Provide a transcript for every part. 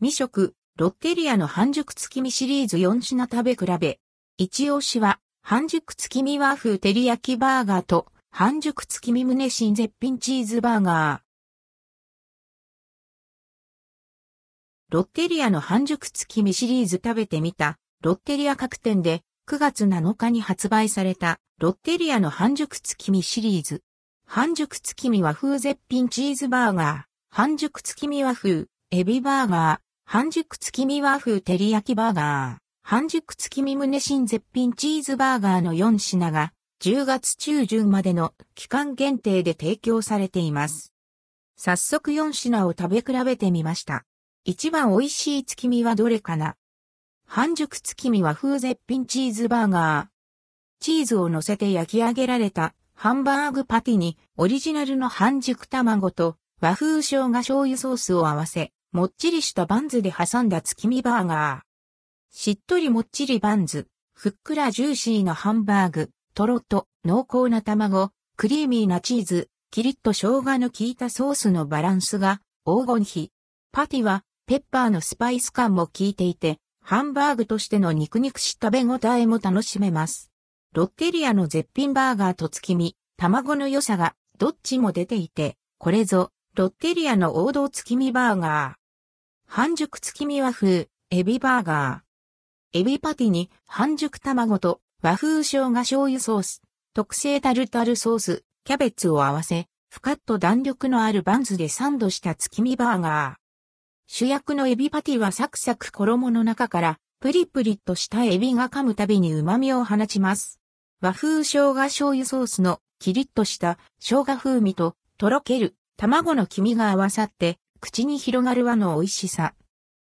未食、ロッテリアの半熟月見シリーズ4品食べ比べ。一押しは、半熟月見和風照り焼きバーガーと、半熟月見胸新絶品チーズバーガー。ロッテリアの半熟月見シリーズ食べてみた、ロッテリア各店で9月7日に発売された、ロッテリアの半熟月見シリーズ。半熟月見和風絶品チーズバーガー、半熟月見和風、エビバーガー、半熟月見和風照り焼きバーガー、半熟月見胸新絶品チーズバーガーの4品が10月中旬までの期間限定で提供されています。早速4品を食べ比べてみました。一番美味しい月見はどれかな？半熟月見和風絶品チーズバーガー。チーズを乗せて焼き上げられたハンバーグパティにオリジナルの半熟卵と和風生姜醤油ソースを合わせ、もっちりしたバンズで挟んだ月見バーガー。しっとりもっちりバンズ、ふっくらジューシーなハンバーグ、とろっと濃厚な卵、クリーミーなチーズ、キリッと生姜の効いたソースのバランスが黄金比。パティはペッパーのスパイス感も効いていて、ハンバーグとしての肉肉しい食べ応えも楽しめます。ロッテリアの絶品バーガーと月見、卵の良さがどっちも出ていて、これぞロッテリアの王道月見バーガー。半熟月見和風、エビバーガー。エビパティに半熟卵と和風生姜醤油ソース、特製タルタルソース、キャベツを合わせ、ふかっと弾力のあるバンズでサンドした月見バーガー。主役のエビパティはサクサク衣の中からプリプリとしたエビが噛むたびに旨味を放ちます。和風生姜醤油ソースのキリッとした生姜風味ととろける卵の黄身が合わさって口に広がる和の美味しさ。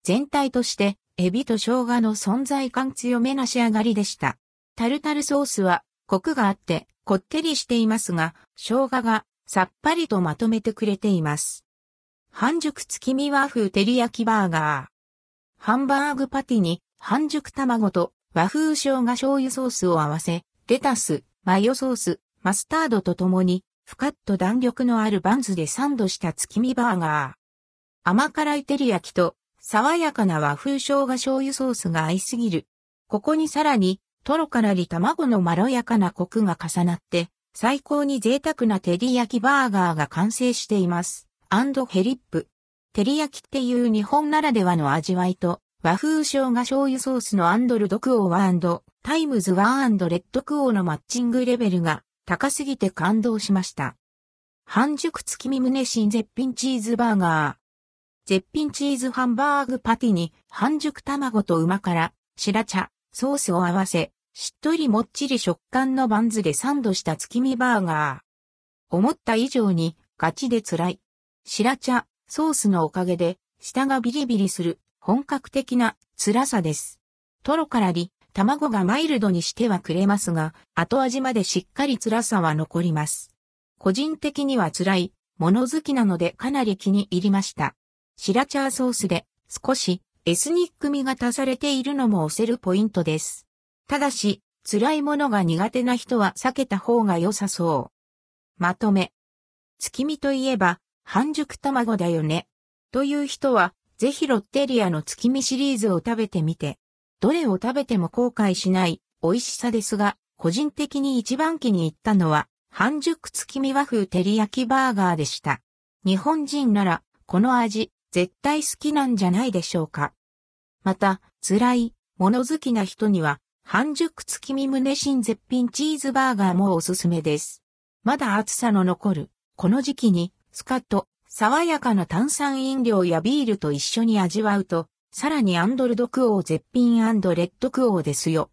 全体としてエビと生姜の存在感強めな仕上がりでした。タルタルソースはコクがあってこってりしていますが、生姜がさっぱりとまとめてくれています。半熟月見和風照り焼きバーガー。ハンバーグパティに半熟卵と和風生姜醤油ソースを合わせ、レタス、マヨソース、マスタードとともに、ふかっと弾力のあるバンズでサンドした月見バーガー。甘辛い照り焼きと、爽やかな和風生姜醤油ソースが合いすぎる。ここにさらに、トロからり卵のまろやかなコクが重なって、最高に贅沢な照り焼きバーガーが完成しています。アンドヘリップ。照り焼きっていう日本ならではの味わいと、和風生姜醤油ソースのアンドルドクオーはタイムズワーレッドクオーのマッチングレベルが高すぎて感動しました。半熟月見胸新絶品チーズバーガー。絶品チーズハンバーグパティに半熟卵と旨辛、白茶、ソースを合わせ、しっとりもっちり食感のバンズでサンドした月見バーガー。思った以上にガチで辛い。白茶、ソースのおかげで舌がビリビリする本格的な辛さです。トロからり、卵がマイルドにしてはくれますが、後味までしっかり辛さは残ります。個人的には辛い、もの好きなのでかなり気に入りました。シラチャーソースで少しエスニック味が足されているのも押せるポイントです。ただし、辛いものが苦手な人は避けた方が良さそう。まとめ。月見といえば、半熟卵だよね。という人は、ぜひロッテリアの月見シリーズを食べてみて、どれを食べても後悔しない美味しさですが、個人的に一番気に入ったのは、半熟月見和風照り焼きバーガーでした。日本人なら、この味、絶対好きなんじゃないでしょうか。また、辛い、物好きな人には、半熟月見胸新絶品チーズバーガーもおすすめです。まだ暑さの残る、この時期に、スカッと、爽やかな炭酸飲料やビールと一緒に味わうと、さらにアンドルドクオー絶品アンドレッドクオーですよ。